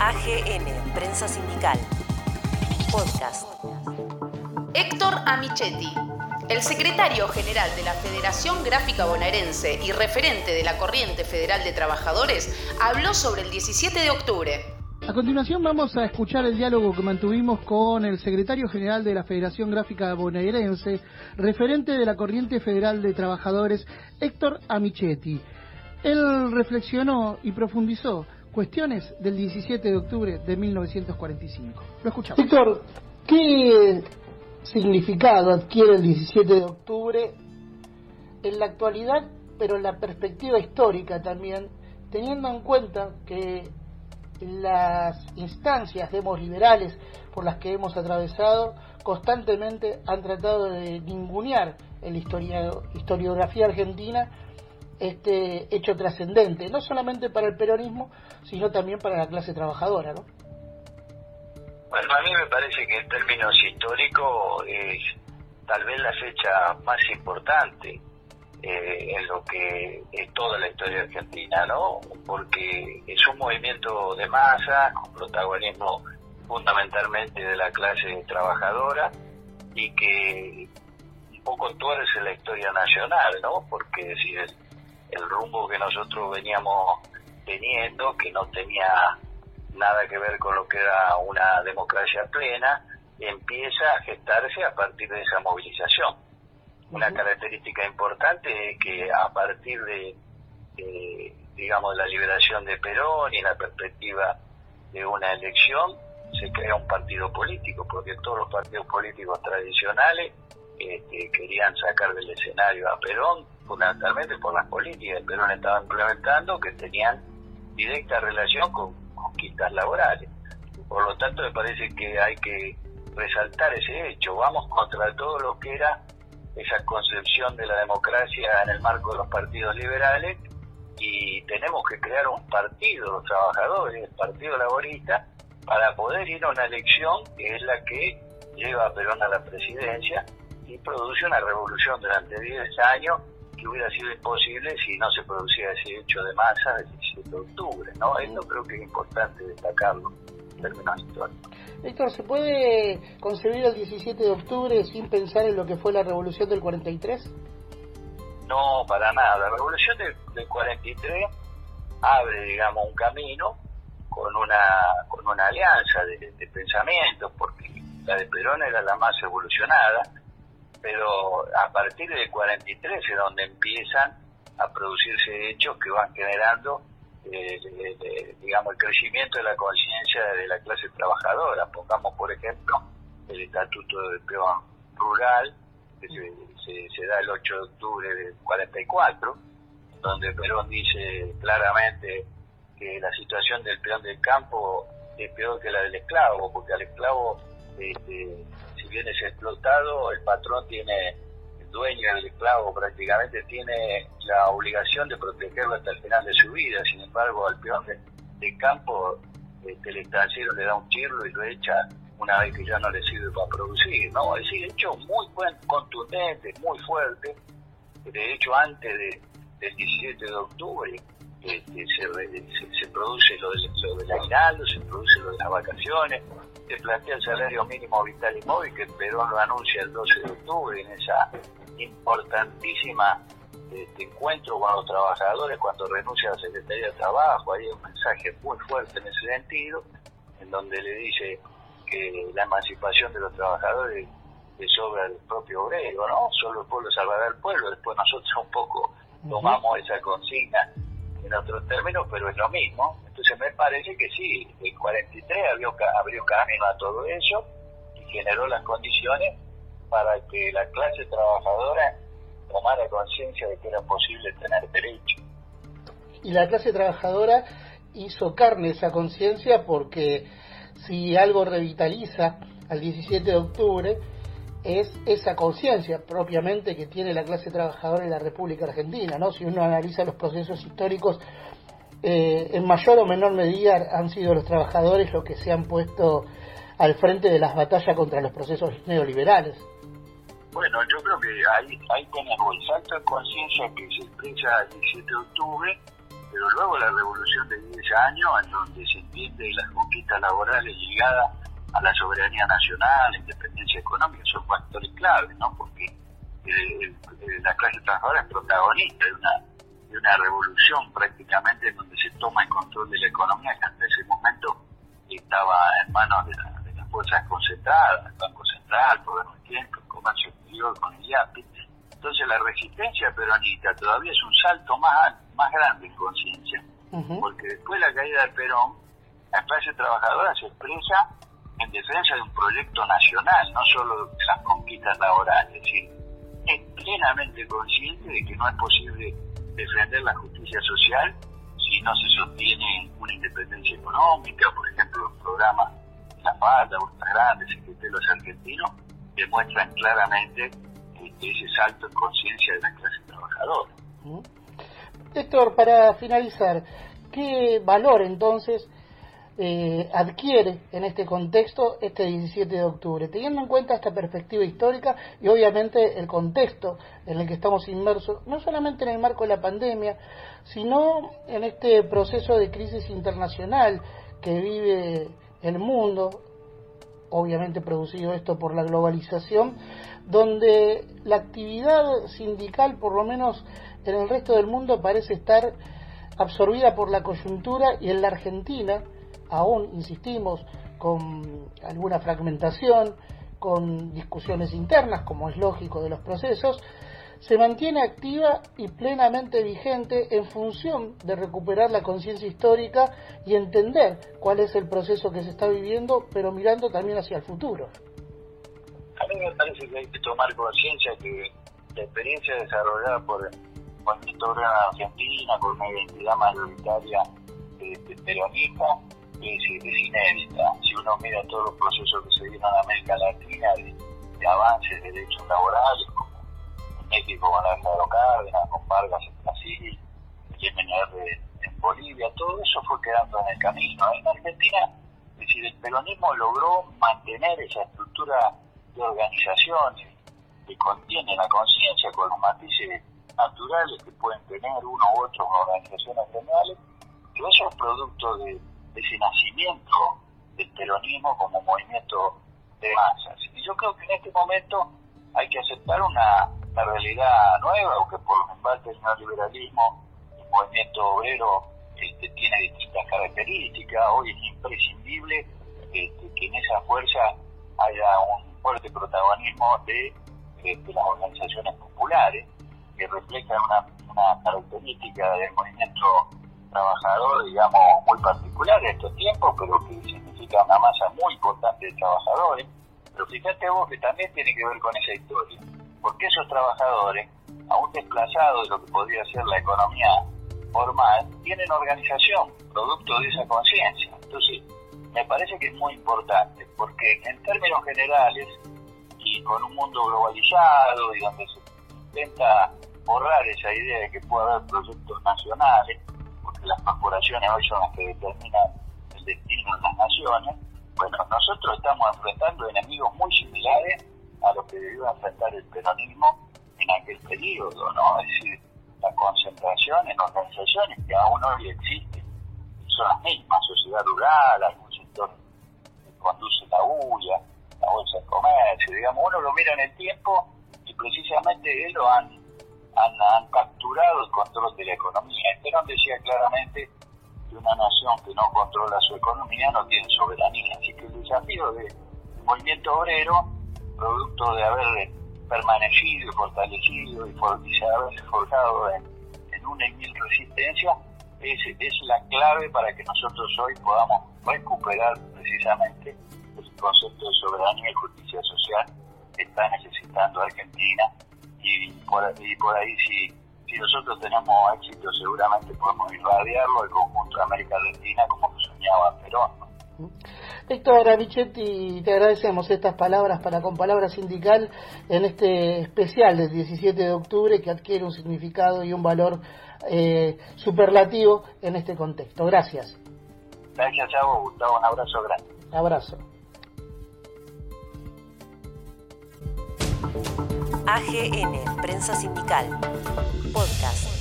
AGN, Prensa Sindical. Podcast. Héctor Amichetti, el secretario general de la Federación Gráfica Bonaerense y referente de la Corriente Federal de Trabajadores, habló sobre el 17 de octubre. A continuación vamos a escuchar el diálogo que mantuvimos con el secretario general de la Federación Gráfica Bonaerense, referente de la Corriente Federal de Trabajadores, Héctor Amichetti. Él reflexionó y profundizó cuestiones del 17 de octubre de 1945. Lo escuchamos. Héctor, ¿qué significado adquiere el 17 de octubre en la actualidad, pero en la perspectiva histórica también, teniendo en cuenta que las instancias liberales por las que hemos atravesado constantemente han tratado de ningunear la historiografía argentina este hecho trascendente, no solamente para el peronismo, sino también para la clase trabajadora, ¿no? Bueno, a mí me parece que en términos históricos es tal vez la fecha más importante eh, en lo que es toda la historia argentina, ¿no? Porque es un movimiento de masa, con protagonismo fundamentalmente de la clase trabajadora y que un poco tuerce la historia nacional, ¿no? Porque si el, rumbo que nosotros veníamos teniendo, que no tenía nada que ver con lo que era una democracia plena, empieza a gestarse a partir de esa movilización. Una característica importante es que a partir de, digamos, la liberación de Perón y la perspectiva de una elección, se crea un partido político, porque todos los partidos políticos tradicionales este, querían sacar del escenario a Perón, fundamentalmente por las políticas que Perón estaba implementando, que tenían directa relación con conquistas laborales. Por lo tanto, me parece que hay que resaltar ese hecho. Vamos contra todo lo que era esa concepción de la democracia en el marco de los partidos liberales y tenemos que crear un partido, los trabajadores, el partido laborista, para poder ir a una elección que es la que lleva a Perón a la presidencia y produce una revolución durante 10 años que hubiera sido imposible si no se producía ese hecho de masa del 17 de octubre, ¿no? Eso creo que es importante destacarlo en términos históricos. Héctor, ¿se puede concebir el 17 de octubre sin pensar en lo que fue la revolución del 43? No, para nada. La revolución del, 43 abre, digamos, un camino con una con una alianza de, de pensamientos, porque la de Perón era la más evolucionada, pero a partir del 43 es donde empiezan a producirse hechos que van generando, eh, digamos, el crecimiento de la conciencia de la clase trabajadora. Pongamos, por ejemplo, el Estatuto del Peón Rural, que se, se, da el 8 de octubre del 44, donde Perón dice claramente que la situación del peón del campo es peor que la del esclavo, porque al esclavo este, bien es explotado, el patrón tiene, el dueño del esclavo prácticamente tiene la obligación de protegerlo hasta el final de su vida. Sin embargo, al peón de, campo, este, el estanciero le da un chirlo y lo echa una vez que ya no le sirve para producir. ¿no? Es decir, hecho muy contundente, muy fuerte. De hecho, antes de, del 17 de octubre, este, se, se, produce lo, de, lo del aguinaldo, se produce lo de las vacaciones, se plantea el salario mínimo vital y móvil, que Perón lo anuncia el 12 de octubre en esa importantísima este, encuentro con los trabajadores cuando renuncia a la Secretaría de Trabajo. Hay un mensaje muy fuerte en ese sentido, en donde le dice que la emancipación de los trabajadores es obra del propio obrero, ¿no? Solo el pueblo salvará al pueblo. Después nosotros un poco tomamos esa consigna en otros términos, pero es lo mismo. Entonces me parece que sí, el 43 abrió, abrió camino a todo eso y generó las condiciones para que la clase trabajadora tomara conciencia de que era posible tener derecho. Y la clase trabajadora hizo carne esa conciencia porque si algo revitaliza al 17 de octubre es esa conciencia propiamente que tiene la clase trabajadora en la República Argentina, ¿no? Si uno analiza los procesos históricos, eh, en mayor o menor medida han sido los trabajadores los que se han puesto al frente de las batallas contra los procesos neoliberales. Bueno, yo creo que ahí, ahí tenemos el salto de conciencia que se expresa el 17 de octubre pero luego la revolución de 10 años, en donde se entiende las conquistas laborales ligadas a la soberanía nacional, la independencia económica, son factores claves, ¿no? Porque eh, la clase trabajadora es protagonista de una, de una revolución prácticamente en donde se toma el control de la economía que hasta ese momento estaba en manos de, las fuerzas concentradas, el Banco Central, Poder Tiempo, el Comercio Exterior con el IAPI. Entonces la resistencia peronista todavía es un salto más, más grande en conciencia, porque después de la caída de Perón, la clase trabajadora se expresa en defensa de un proyecto nacional, no solo de las conquistas laborales, es es plenamente consciente de que no es posible defender la justicia social si no se sostiene una independencia económica, por ejemplo, los programas La Falda, Grandes, Grandes, de los Argentinos, demuestran claramente este, ese salto en conciencia de la clase trabajadora. Héctor, para finalizar, ¿qué valor entonces eh, adquiere en este contexto este 17 de octubre, teniendo en cuenta esta perspectiva histórica y obviamente el contexto en el que estamos inmersos, no solamente en el marco de la pandemia, sino en este proceso de crisis internacional que vive el mundo, obviamente producido esto por la globalización, donde la actividad sindical, por lo menos en el resto del mundo, parece estar absorbida por la coyuntura y en la Argentina, aún insistimos con alguna fragmentación, con discusiones internas, como es lógico de los procesos, se mantiene activa y plenamente vigente en función de recuperar la conciencia histórica y entender cuál es el proceso que se está viviendo, pero mirando también hacia el futuro. A mí me parece que hay que tomar conciencia que la experiencia desarrollada por movimiento en Argentina, con una identidad mayoritaria de, de peronista, es, inédita. Si uno mira todos los procesos que se dieron en América Latina de, avances de derechos laborales, como en México con Álvaro Cárdenas, con Vargas en Brasil, el MNR en Bolivia, todo eso fue quedando en el camino. En Argentina, es decir, el peronismo logró mantener esa estructura de organización que contiene la conciencia con los matices naturales que pueden tener uno u otro organizaciones generales, pero eso es producto de ese nacimiento del peronismo como movimiento de masas. Y yo creo que en este momento hay que aceptar una, realidad nueva, aunque por los embates del neoliberalismo el movimiento obrero este, tiene distintas características. Hoy es imprescindible este, que en esa fuerza haya un fuerte protagonismo de, las organizaciones populares que reflejan una, una característica del movimiento trabajador, digamos, muy particular en estos tiempos, pero que significa una masa muy importante de trabajadores. Pero fíjate vos que también tiene que ver con esa historia, porque esos trabajadores, aún desplazados de lo que podría ser la economía formal, tienen organización, producto de esa conciencia. Entonces, me parece que es muy importante, porque en términos generales, y con un mundo globalizado y donde se intenta borrar esa idea de que puede haber proyectos nacionales, las corporaciones hoy son las que determinan el destino de las naciones, bueno, nosotros estamos enfrentando enemigos muy similares a los que debió enfrentar el peronismo en aquel periodo, ¿no? Es decir, la concentración en organizaciones que aún hoy existen, son las mismas, sociedad rural, algún sector que conduce la UIA, la Bolsa de Comercio, digamos, uno lo mira en el tiempo y precisamente ellos han han, capturado el control de la economía. Perón decía claramente que una nación que no controla su economía no tiene soberanía. Así que el desafío del movimiento obrero, producto de haber permanecido y fortalecido y, haberse forjado en, una y mil resistencias, es, es la clave para que nosotros hoy podamos recuperar precisamente el concepto de soberanía y justicia social que está necesitando Argentina y por, y por ahí si, si nosotros tenemos éxito seguramente podemos irradiarlo al conjunto de América Latina como lo soñaba Perón. Héctor Amichetti, te agradecemos estas palabras para con Palabra Sindical en este especial del 17 de octubre que adquiere un significado y un valor eh, superlativo en este contexto. Gracias. Gracias, Chavo. Gustavo. Un abrazo grande. Abrazo. AGN, Prensa Sindical, Podcast.